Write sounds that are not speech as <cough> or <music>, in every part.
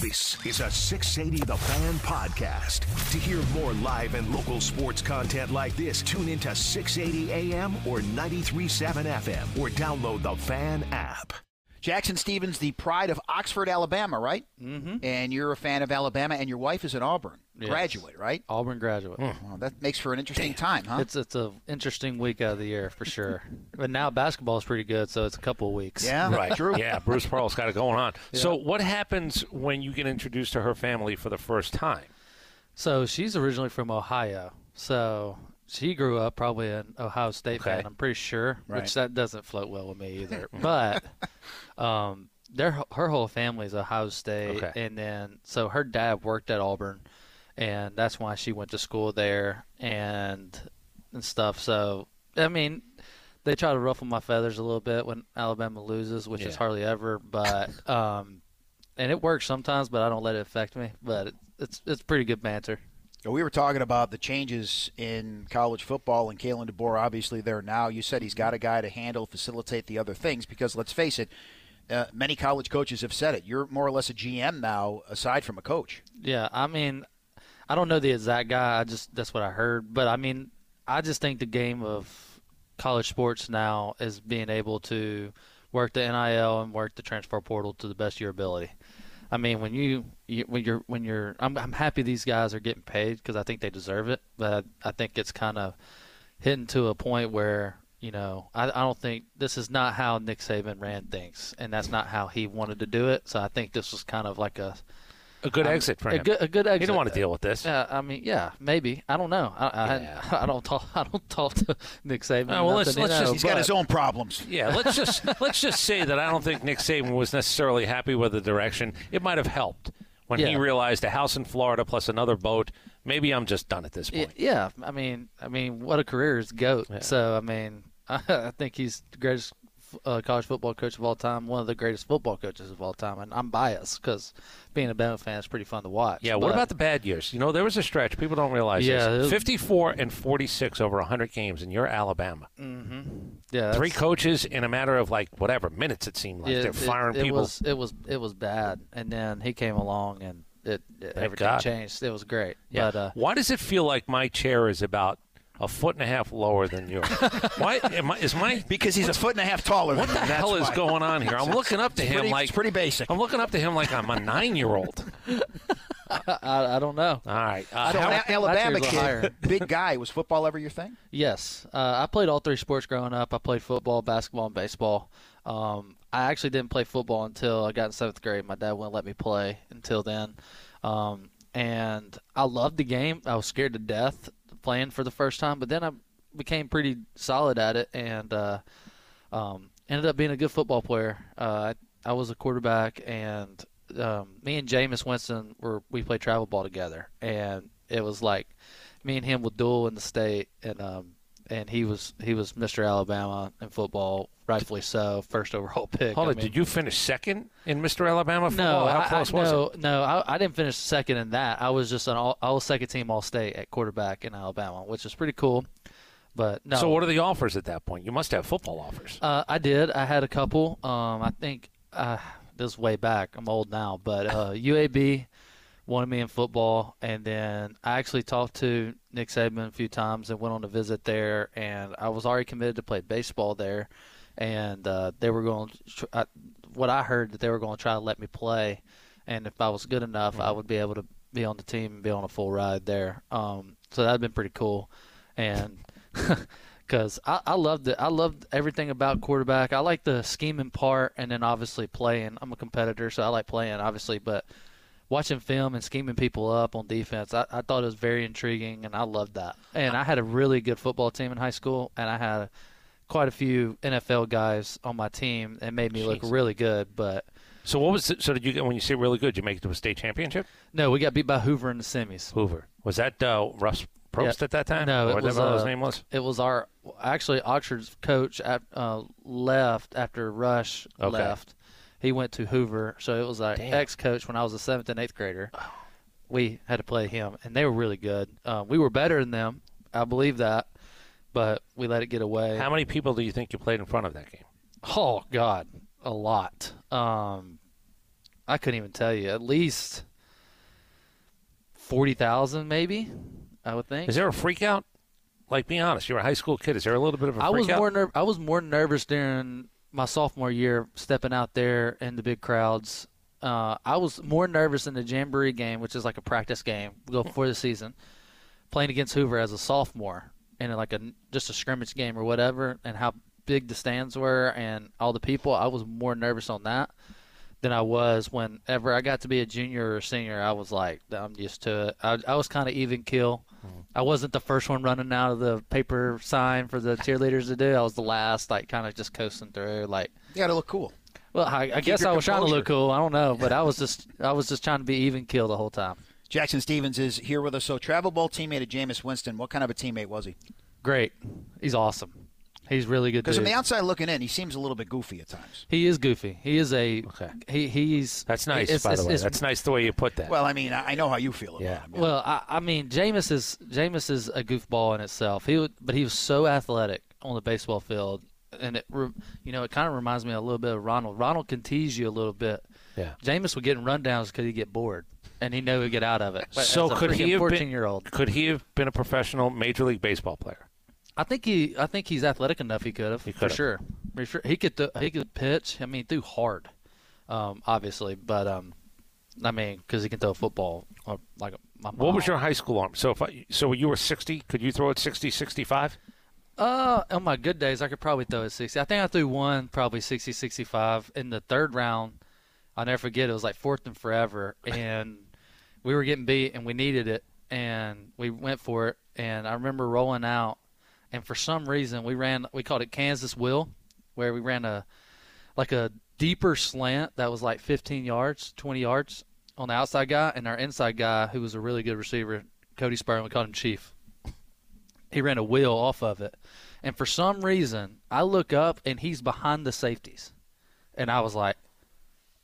This is a 680 The Fan podcast. To hear more live and local sports content like this, tune into 680 AM or 93.7 FM or download the Fan app. Jackson Stephens, the pride of Oxford, Alabama, right? Mm-hmm. And you're a fan of Alabama, and your wife is an Auburn Yes. graduate, right? Auburn graduate. Well, that makes for an interesting time, huh? It's it's a interesting week out of the year for sure. <laughs> but now basketball is pretty good, so it's a couple of weeks. yeah, <laughs> Right. True. Yeah, Bruce Pearl's got it going on. So, what happens when you get introduced to her family for the first time? So she's originally from Ohio. So she grew up probably an Ohio State Okay. fan, I'm pretty sure, Right. which that doesn't float well with me either. <laughs> but um, their her whole family's Ohio State, Okay. and then so her dad worked at Auburn, and that's why she went to school there and and stuff. So I mean. They try to ruffle my feathers a little bit when Alabama loses, which is hardly ever. But <laughs> um, and it works sometimes, but I don't let it affect me. But it, it's it's pretty good banter. We were talking about the changes in college football, and Kalen DeBoer obviously there now. You said he's got a guy to handle, facilitate the other things, because let's face it, uh, many college coaches have said it. You're more or less a GM now, aside from a coach. Yeah, I mean, I don't know the exact guy. I just that's what I heard. But I mean, I just think the game of college sports now is being able to work the NIL and work the transfer portal to the best of your ability. I mean, when you, you when you're when you're, I'm I'm happy these guys are getting paid because I think they deserve it. But I I think it's kind of hitting to a point where you know I, I don't think this is not how Nick Saban ran things, and that's not how he wanted to do it. So I think this was kind of like a A good um, exit for a him. good a good exit. He didn't want to deal with this. Yeah, I mean, yeah, maybe. I don't know. I, I, Yeah. <laughs> I don't talk. I don't talk to Nick Saban. Oh, well, let's- let's know, just- He's got his own problems. Yeah, let's just <laughs> let's just say that I don't think Nick Saban was necessarily happy with the direction. It might have helped when he realized a house in Florida plus another boat. Maybe I'm just done at this point. Yeah, I mean, I mean, what a career is goat. Yeah. So I mean, <laughs> I, think he's the greatest uh, college football coach of all time, one of the greatest football coaches of all time, and I'm biased because being a Bama fan is pretty fun to watch. Yeah, what about the bad years? You know, there was a stretch. People don't realize Yeah, this. it- 54 and 46 over 100 games, and you're Alabama. Mm-hmm. Yeah, Three coaches in a matter of like whatever minutes it seemed like yeah, they're it- firing it, people. was it was it was bad, and then he came along and it, it everything God. changed. It was great. yeah. But uh, Why does it feel like my chair is about a foot and a half lower than yours? <laughs> Why am I, is my Because he's a foot and a half taller what than the you. Hell is why. going on here? I'm looking up to It's him pretty- like it's pretty basic. I'm looking up to him like I'm a <laughs> nine year old. I, I don't know. All right. Uh, I don't, how- Alabama That's yours higher. kid, <laughs> big guy. Was football ever your thing? Yes, uh, I played all three sports growing up. I played football, basketball, and baseball. Um, I actually didn't play football until I got in seventh grade. My dad wouldn't let me play until then, um, and I loved the game. I was scared to death playing for the first time, but then I became pretty solid at it and uh, um, ended up being a good football player. Uh, I, I was a quarterback, and um, me and Jameis Winston were we played travel ball together, and it was like me and him would duel in the state, and um, and he was he was Mr. Alabama in football, rightfully so, first overall <laughs> pick. Hold I on. mean- Did you finish second in Mr. Alabama football? no? How I- close I, was no, it? no, I, I didn't finish second in that. I was just an all, I was second team All State at quarterback in Alabama, which is pretty cool. But no, So what are the offers at that point? You must have football offers. Uh, I did. I had a couple. Um, I think uh, this is way back. I'm old now, but uh, <laughs> UAB wanted me in football, and then I actually talked to Nick Saban a few times and went on a visit there, and I was already committed to play baseball there, and uh, they were going to, I, what I heard that they were going to try to let me play, and if I was good enough, I would be able to be on the team and be on a full ride there. Um, so that'd been pretty cool, and <laughs> because I, I loved it. I loved everything about quarterback. I like the scheming part, and then obviously playing. I'm a competitor, so I like playing, obviously, but watching film and scheming people up on defense, I, I thought it was very intriguing, and I loved that. And I had a really good football team in high school, and I had quite a few NFL guys on my team that made me look really good. But So what was it, so did you get when you say really good? Did you make it to a state championship? no, we got beat by Hoover in the semis. Hoover was that uh, Rush Propst Yeah. at that time? No, or it was, whatever his uh, name was. It was our actually Oxford's coach at, uh, left after Rush Okay. left. He went to Hoover, so it was our Damn. ex-coach when I was a seventh and eighth grader. We had to play him, and they were really good. Uh, we were better than them, I believe that, but we let it get away. How many people do you think you played in front of that game? Oh God, a lot. Um, I couldn't even tell you. At least forty thousand, maybe. I would think. Is there a freak out? Like, be honest. You're a high school kid. Is there a little bit of a I was out? more ner- I was more nervous during my sophomore year, stepping out there in the big crowds. Uh, I was more nervous in the jamboree game, which is like a practice game, go before the season, playing against Hoover as a sophomore, and like a just a scrimmage game or whatever, and how big the stands were and all the people. I was more nervous on that than I was whenever I got to be a junior or senior. I was like, I'm used to it. I, I was kind of even kill. I wasn't the first one running out of the paper sign for the cheerleaders to do. I was the last, like kind of just coasting through. Like, You got to look cool. well, I, I guess I was trying to look cool. I don't know, but I <laughs> was just, I was just trying to be even kill the whole time. Jackson Stephens is here with us. So, travel ball teammate of Jameis Winston. What kind of a teammate was he? Great, he's awesome. He's really good. Because Dude. from the outside looking in, he seems a little bit goofy at times. he is goofy. He is a. Okay. He he's. That's nice, it's- by it's- the way. it's- That's nice the way you put that. Well, I mean, I I know how you feel about Yeah. him. Well, I, I mean, Jameis is Jameis is a goofball in itself. He would, but he was so athletic on the baseball field, and it, you know, it kind of reminds me a little bit of Ronald. Ronald can tease you a little bit. yeah. Jameis would get in rundowns because he'd get bored, and he knew he'd get out of it. But So could he freaking have been- fourteen-year-old? Could he have been a professional major league baseball player? I think he, I think he's athletic enough. He could have, for sure. He could, th- he could pitch. I mean, threw hard, um, obviously, but um, I mean, because he can throw a football or like What was your high school arm? So if I, so you were 60, could you throw at 60, 65? Uh, on my good days, I could probably throw it 60. I think I threw one, probably 60, 65. In the third round, I'll never forget, it was like fourth and forever. <laughs> And we were getting beat, and we needed it. And we went for it. And I remember rolling out. And for some reason, we ran, we called it Kansas Will, where we ran a, like a deeper slant that was like 15 yards, 20 yards on the outside guy. And our inside guy, who was a really good receiver, Cody Spurn, we called him Chief he ran a wheel off of it. And for some reason, I look up and he's behind the safeties. And I was like,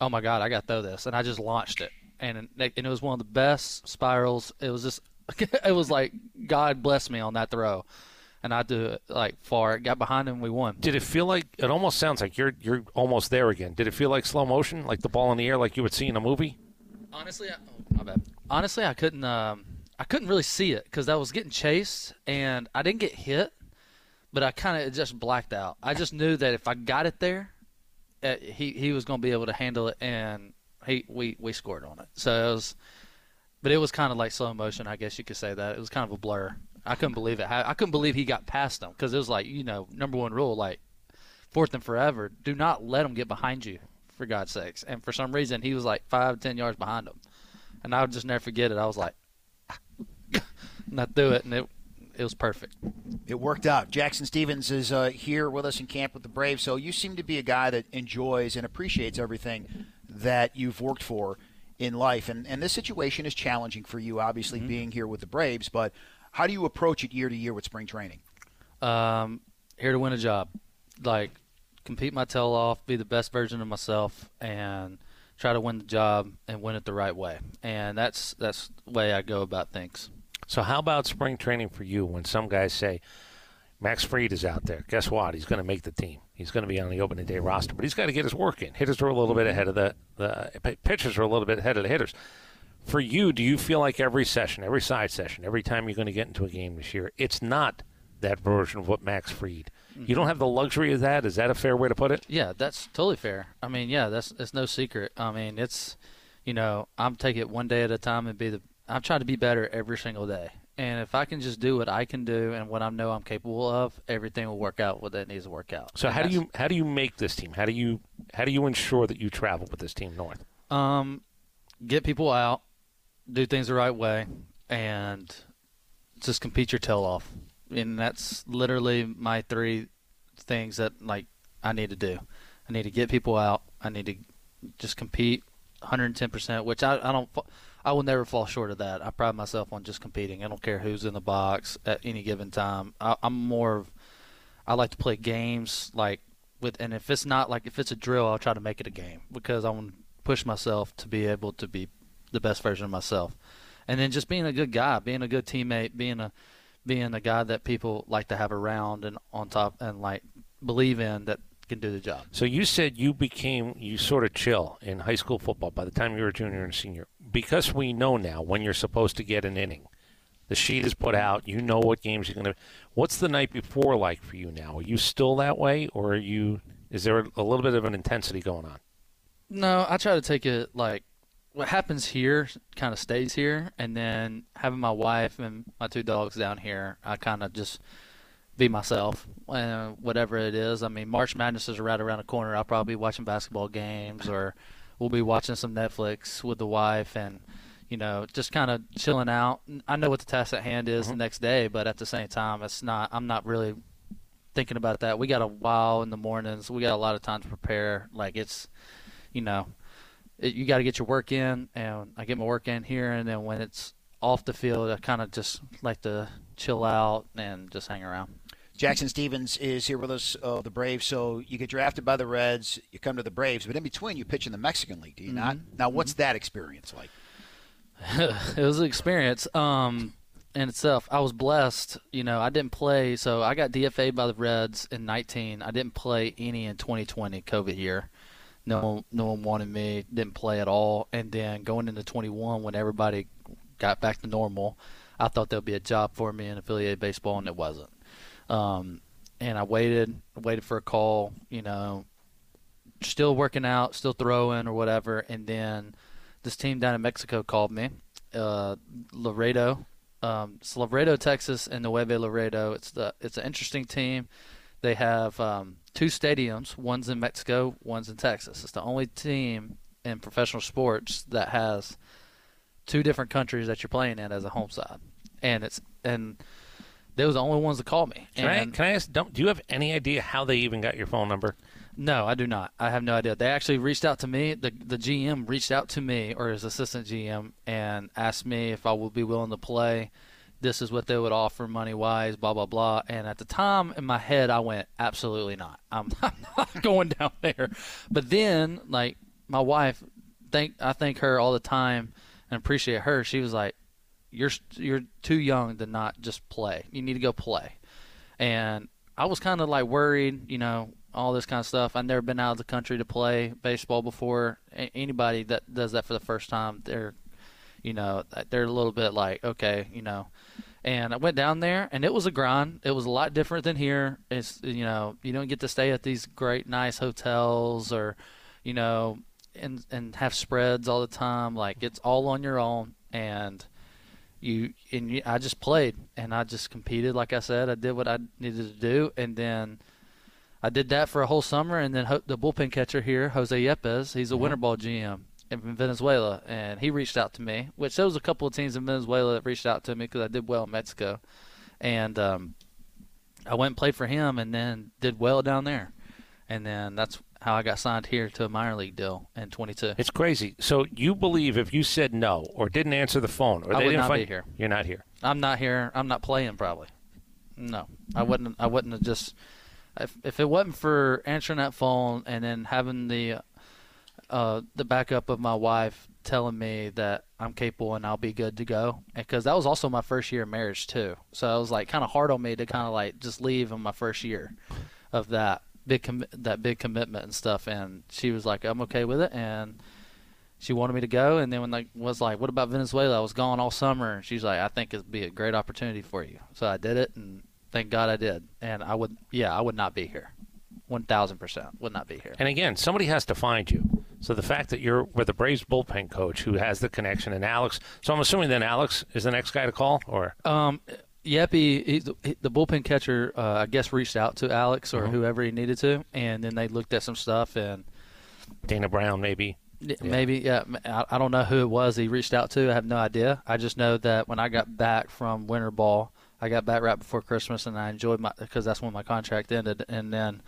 oh my God, I got to throw this. And I just launched it. And, and it was one of the best spirals. It was just, <laughs> it was like, God bless me on that throw. And I do it like far. Got behind him, we won. Did it feel like it almost sounds like you're you're almost there again? Did it feel like slow motion, like the ball in the air, like you would see in a movie? Honestly, I, oh, my bad. Honestly, I couldn't. Um, I couldn't really see it because I was getting chased and I didn't get hit, but I kind of just blacked out. I just knew that if I got it there, uh, he he was going to be able to handle it, and he we we scored on it. So it was, but it was kind of like slow motion, I guess you could say that. It was kind of a blur. I couldn't believe it. I I couldn't believe he got past them because it was like you know number one rule like fourth and forever. Do not let them get behind you, for God's sakes. And for some reason, he was like five, ten yards behind them, and I would just never forget it. I was like, and I threw it, and it it was perfect. It worked out. Jackson Stephens is uh, here with us in camp with the Braves. So you seem to be a guy that enjoys and appreciates everything that you've worked for in life. And, and this situation is challenging for you, obviously, being here with the Braves. But how do you approach it year to year with spring training? Um, here to win a job, like compete my tail off, be the best version of myself, and try to win the job and win it the right way. And that's that's the way I go about things. So how about spring training for you when some guys say Max Fried is out there? Guess what? He's going to make the team. He's going to be on the opening day roster, but he's got to get his work in. Hitters are a little bit ahead of the the pitchers are a little bit ahead of the hitters. For you, do you feel like every session, every side session, every time you're going to get into a game this year, it's not that version of what Max Fried? You don't have the luxury of that. Is that a fair way to put it? Yeah, that's totally fair. I mean, yeah, that's it's no secret. I mean, it's you know, I'm taking it one day at a time and be the. I'm trying to be better every single day. And if I can just do what I can do and what I know I'm capable of, everything will work out what that needs to work out. So And how do you how do you make this team? How do you how do you ensure that you travel with this team north? Um, get people out, do things the right way, and just compete your tail off. And that's literally my three things that like I need to do. I need to get people out. I need to just compete 110%, which I, I don't I will never fall short of that. I pride myself on just competing. I don't care who's in the box at any given time. I, I'm more of I like to play games like with and if it's not like if it's a drill, I'll try to make it a game because I want to push myself to be able to be the best version of myself. And then just being a good guy, being a good teammate, being a being a guy that people like to have around and on top and like believe in that can do the job. So you said you became you sort of chill in high school football by the time you were a junior and senior because we know now when you're supposed to get an inning. The sheet is put out. You know what games you're going to. What's the night before like for you now? Are you still that way, or are you? Is there a little bit of an intensity going on? No, I try to take it like what happens here kind of stays here, and then having my wife and my two dogs down here, I kind of just be myself, and whatever it is. I mean, March Madness is right around the corner. I'll probably be watching basketball games, or we'll be watching some Netflix with the wife, and you know, just kind of chilling out. I know what the task at hand is mm-hmm. the next day, but at the same time, it's not. I'm not really thinking about that. We got a while in the mornings. We got a lot of time to prepare. Like it's, you know, it, you got to get your work in, and I get my work in here, and then when it's off the field, I kind of just like to chill out and just hang around. Jackson Stephens is here with us, uh, the Braves. So you get drafted by the Reds, you come to the Braves, but in between you pitch in the Mexican League, do you not? Now, what's that experience like? <laughs> it was an experience um, in itself. I was blessed. You know, I didn't play, so I got DFA'd by the Reds in 19. I didn't play any in 2020, COVID year. No one, no one wanted me. Didn't play at all. And then going into 21, when everybody got back to normal, I thought there'd be a job for me in affiliated baseball, and it wasn't. Um, and I waited, waited for a call. You know, still working out, still throwing or whatever, and then this team down in Mexico called me, uh, Laredo, um, it's Laredo, Texas, and Nuevo Laredo. It's the it's an interesting team. They have um, two stadiums. One's in Mexico, one's in Texas. It's the only team in professional sports that has two different countries that you're playing in as a home side, and it's and they was the only ones that called me. Can I can I ask? Don't, do you have any idea how they even got your phone number? no, I do not. I have no idea. They actually reached out to me. The the GM reached out to me or his assistant GM and asked me if I would be willing to play. This is what they would offer money wise, blah blah blah. And at the time in my head I went, absolutely not. <laughs> I'm, not going down there. But then like my wife, thank I thank her all the time and appreciate her. She was like, You're you're too young to not just play. You need to go play. And I was kind of like worried, you know, all this kind of stuff. I've never been out of the country to play baseball before. A- anybody that does that for the first time, they're, you know, they're a little bit like, okay, you know. And I went down there, and it was a grind. It was a lot different than here. It's, you know, you don't get to stay at these great, nice hotels or, you know, and and have spreads all the time. Like it's all on your own, and you and you, I just played and I just competed. Like I said, I did what I needed to do, and then I did that for a whole summer. And then ho- the bullpen catcher here, Jose Yepez, he's a winter ball GM in Venezuela, and he reached out to me. Which there was a couple of teams in Venezuela that reached out to me because I did well in Mexico, and um, I went and played for him, and then did well down there, and then that's how I got signed here to a minor league deal in 22. It's crazy. So you believe if you said no or didn't answer the phone or I they would didn't not find be here. you're not here. I'm not here. I'm not playing probably. No, I wouldn't. I wouldn't have just. If, if it wasn't for answering that phone and then having the uh, the backup of my wife telling me that I'm capable and I'll be good to go, because that was also my first year of marriage too. So it was like kind of hard on me to kind of like just leave in my first year of that big commi- that big commitment and stuff. And she was like, I'm okay with it, and she wanted me to go. And then when I was like, what about Venezuela? I was gone all summer, and she's like, I think it'd be a great opportunity for you. So I did it, and thank God I did. And I would, yeah, I would not be here. One thousand percent would not be here. And again, somebody has to find you. So the fact that you're with the Braves bullpen coach who has the connection and Alex, so I'm assuming then Alex is the next guy to call, or Um, Yep, he, he, he- the bullpen catcher, uh, I guess, reached out to Alex or whoever he needed to, and then they looked at some stuff and Dana Brown maybe. Yeah, Maybe, yeah. I don't know who it was he reached out to. I have no idea. I just know that when I got back from winter ball, I got back right before Christmas, and I enjoyed my because that's when my contract ended, and then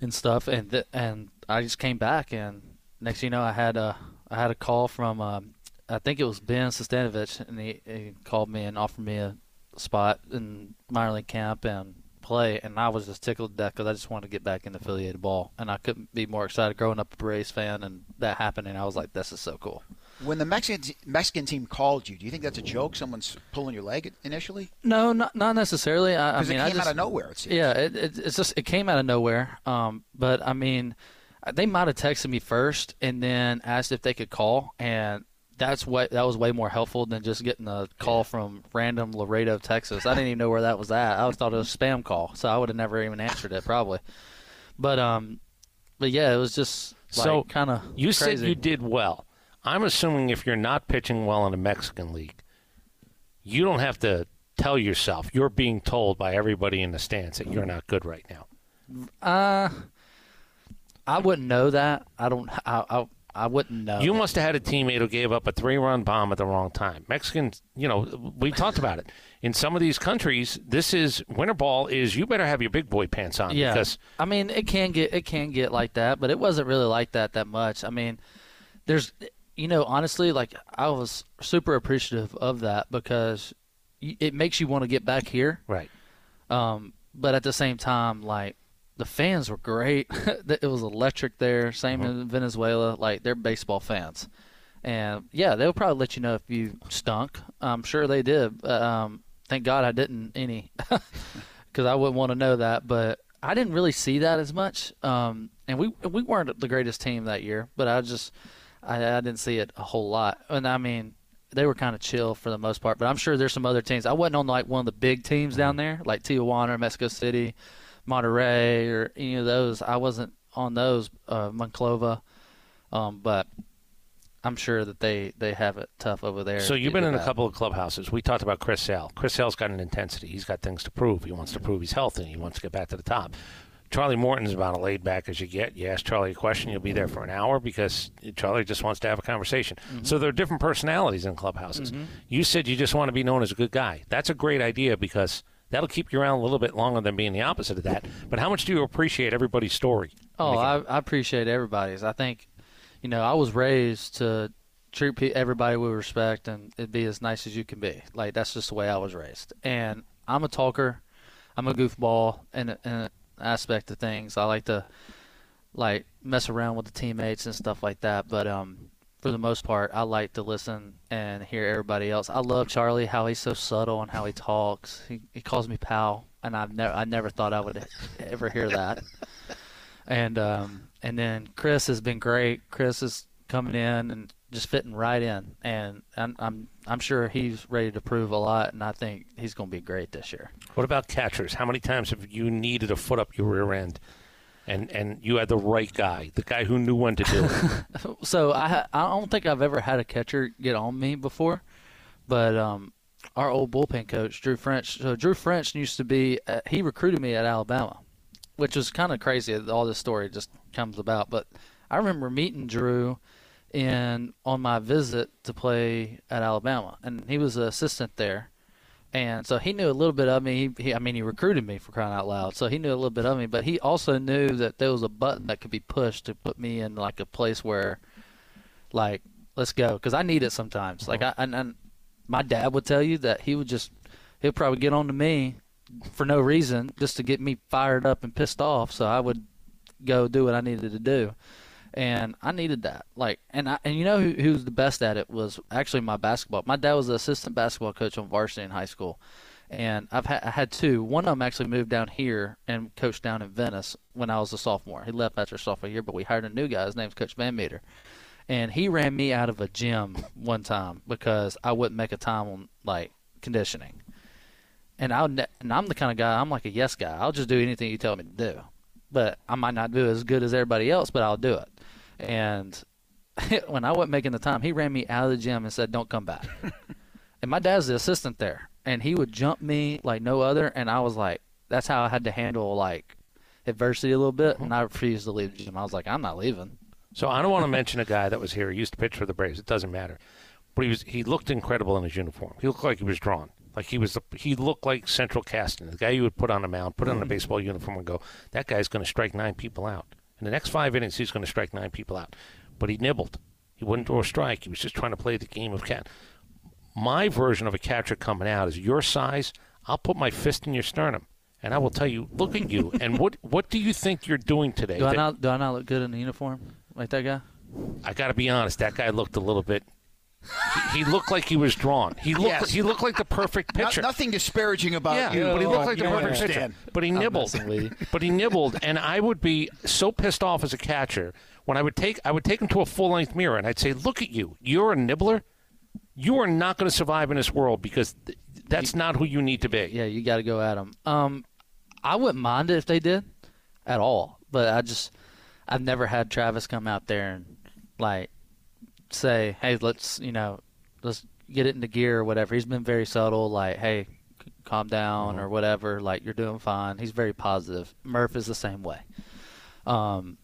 and stuff, and th- and I just came back, and next thing you know, I had a I had a call from um, I think it was Ben Sestanovich, and he, he called me and offered me a spot in minor league camp and play, and I was just tickled to death because I just wanted to get back in affiliated ball, and I couldn't be more excited growing up a Braves fan, and that happening, I was like, this is so cool. When the Mexican Mexican team called you, do you think that's a joke? Someone's pulling your leg initially? No, not not necessarily. I, I mean, it I just, out of nowhere. It seems. Yeah, it, it, it's just it came out of nowhere. Um, but I mean, they might have texted me first and then asked if they could call, and that's what that was way more helpful than just getting a call from random Laredo, Texas. I didn't even know where that was at. I was thought it was a spam call, so I would have never even answered it probably. But um, but yeah, it was just like, So, kind of You said you did well. I'm assuming if you're not pitching well in the Mexican League, you don't have to tell yourself. You're being told by everybody in the stands that you're not good right now. Uh, I wouldn't know that. I don't. I I, I wouldn't know. You must have had a teammate who gave up a three-run bomb at the wrong time. Mexicans, you know, we talked about it. In some of these countries, this is winter ball. Is you better have your big boy pants on Yeah, because I mean it can get it can get like that, but it wasn't really like that that much. I mean, there's, you know, honestly, like I was super appreciative of that because it makes you want to get back here. right. Um, but at the same time, like the fans were great. <laughs> it was electric there. Same in Venezuela. Like they're baseball fans, and yeah, they'll probably let you know if you stunk. I'm sure they did. Um, thank God I didn't any, <laughs> because I wouldn't want to know that. But I didn't really see that as much. Um, and we we weren't the greatest team that year, but I just I, I didn't see it a whole lot. And I mean, they were kind of chill for the most part. But I'm sure there's some other teams. I wasn't on like one of the big teams down there, like Tijuana, or Mexico City, Monterrey, or any of those. I wasn't on those, uh, Monclova. Um, but I'm sure that they they have it tough over there. So you've been in a couple of clubhouses. We talked about Chris Sale. Chris Sale's got an intensity. He's got things to prove. He wants to prove he's healthy. He wants to get back to the top. Charlie Morton's about as laid back as you get. You ask Charlie a question, you'll be there for an hour because Charlie just wants to have a conversation. So there are different personalities in clubhouses. You said you just want to be known as a good guy. That's a great idea because that'll keep you around a little bit longer than being the opposite of that. But how much do you appreciate everybody's story? Oh, I, I appreciate everybody's. I think, you know, I was raised to treat pe- everybody with respect and it be as nice as you can be. Like that's just the way I was raised. And I'm a talker. I'm a goofball in, a- in an aspect of things. I like to like mess around with the teammates and stuff like that. But um, for the most part, I like to listen and hear everybody else. I love Charlie, how he's so subtle and how he talks. He, he calls me pal, and I've never I never thought I would ever hear that and um, and then Chris has been great. Chris is coming in and just fitting right in, and I'm I'm, I'm sure he's ready to prove a lot, and I think he's going to be great this year. What about catchers? How many times have you needed a foot up your rear end? And, and you had the right guy, the guy who knew when to do it. <laughs> So I I don't think I've ever had a catcher get on me before, but um, our old bullpen coach Drew French. So Drew French used to be uh, he recruited me at Alabama, which was kind of crazy. All this story just comes about, but I remember meeting Drew in on my visit to play at Alabama, and he was an assistant there. And so he knew a little bit of me. He, he, I mean, he recruited me for crying out loud. So he knew a little bit of me, but he also knew that there was a button that could be pushed to put me in like a place where, like, let's go, because I need it sometimes. Like, uh-huh. I and, and my dad would tell you that he would just, he'll probably get on to me for no reason just to get me fired up and pissed off. So I would go do what I needed to do and I needed that. Like, and I, and you know who, who was the best at it was actually my basketball. My dad was the assistant basketball coach on varsity in high school, and I've had I had two. One of them actually moved down here and coached down in Venice when I was a sophomore. He left after sophomore year, but we hired a new guy. His name's Coach Van Meter, and he ran me out of a gym <laughs> one time because I wouldn't make a time on like conditioning. And I and I'm the kind of guy I'm like a yes guy. I'll just do anything you tell me to do, but I might not do as good as everybody else, but I'll do it And <laughs> when I wasn't making the time, he ran me out of the gym and said, "Don't come back." <laughs> and my dad's the assistant there, and he would jump me like no other. And I was like, that's how I had to handle like adversity a little bit. And I refused to leave the gym. I was like, I'm not leaving. So I don't want to mention a guy that was here. He used to pitch for the Braves. It doesn't matter, but he was he looked incredible in his uniform. He looked like he was drawn. Like he was, he looked like central casting, the guy you would put on a mound, put on a mm-hmm. baseball uniform, and go, that guy's going to strike nine people out. In the next five innings, he's going to strike nine people out. But he nibbled. He wouldn't throw a strike. He was just trying to play the game of cat. My version of a catcher coming out is your size. I'll put my fist in your sternum, and I will tell you, look at you, and what what do you think you're doing today? Do I not do I not look good in the uniform like that guy? I got to be honest. That guy looked a little bit. He, he looked like he was drawn. He looked. Yes. He looked like the perfect No- nothing disparaging about yeah, you. but he looked like the perfect understand. pitcher. But he nibbled. messing <laughs> with. But he nibbled, and I would be so pissed off as a catcher when I would take I would take him to a full length mirror and I'd say, "Look at you. You're a nibbler. You are not going to survive in this world because th- that's not who you need to be." Yeah, you got to go at them. Um, I wouldn't mind it if they did, at all. But I just, I've never had Travis come out there and like say, "Hey, let's you know, let's get it into gear or whatever." He's been very subtle, like, "Hey, calm down" or whatever. Like, you're doing fine. He's very positive. Murph is the same way. Um,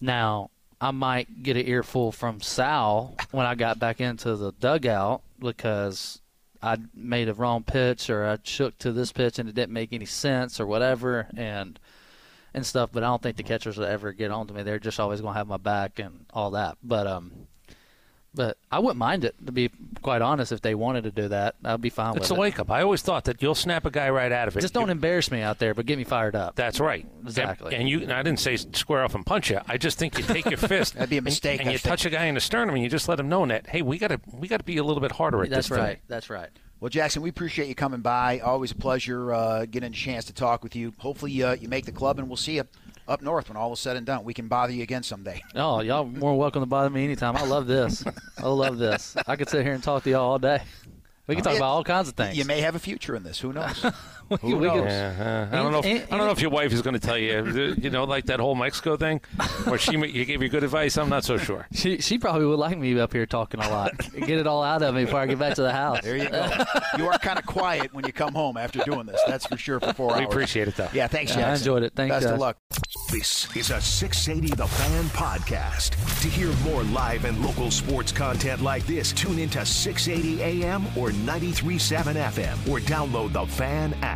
now I might get an earful from Sal when I got back into the dugout because I made a wrong pitch or I shook to this pitch and it didn't make any sense or whatever and and stuff. But I don't think the catchers will ever get on to me. They're just always gonna have my back and all that. But um, but I wouldn't mind it to be quite honest. If they wanted to do that, I'd be fine with it. It's a it. wake up. I always thought that you'll snap a guy right out of it. Just don't You- embarrass me out there, but get me fired up. That's right. Exactly. And, and you, and I didn't say square off and punch you. I just think you take your fist. <laughs> That'd be a and- mistake, And, I you think. touch a guy in the sternum, and you just let him know that hey, we got to we got to be a little bit harder at That's this. That's right. today. That's right. Well, Jackson, we appreciate you coming by. Always a pleasure uh, getting a chance to talk with you. Hopefully, uh, you make the club, and we'll see you up north when all is said and done. We can bother you again someday. <laughs> Oh, y'all more welcome to bother me anytime. I love this. I love this. I could sit here and talk to y'all all day. We can uh, talk Yeah, about all kinds of things. You may have a future in this. Who knows? <laughs> <laughs> we, Who knows? Yeah, uh, I don't know. If, And- I don't know if your wife is going to tell you. <laughs> You know, like that whole Mexico thing, where she you gave you good advice. I'm not so sure. <laughs> She she probably would like me up here talking a lot. Get it all out of me before I get back to the house. There you go. you are kind of quiet when you come home after doing this. That's for sure. For four We hours. appreciate it, though. Yeah, thanks, Yeah, I enjoyed it. Thanks, Best of luck. This is a 680 The Fan podcast. To hear more live and local sports content like this, tune into 680 AM or 93.7 FM or download the Fan app.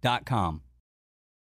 dot com.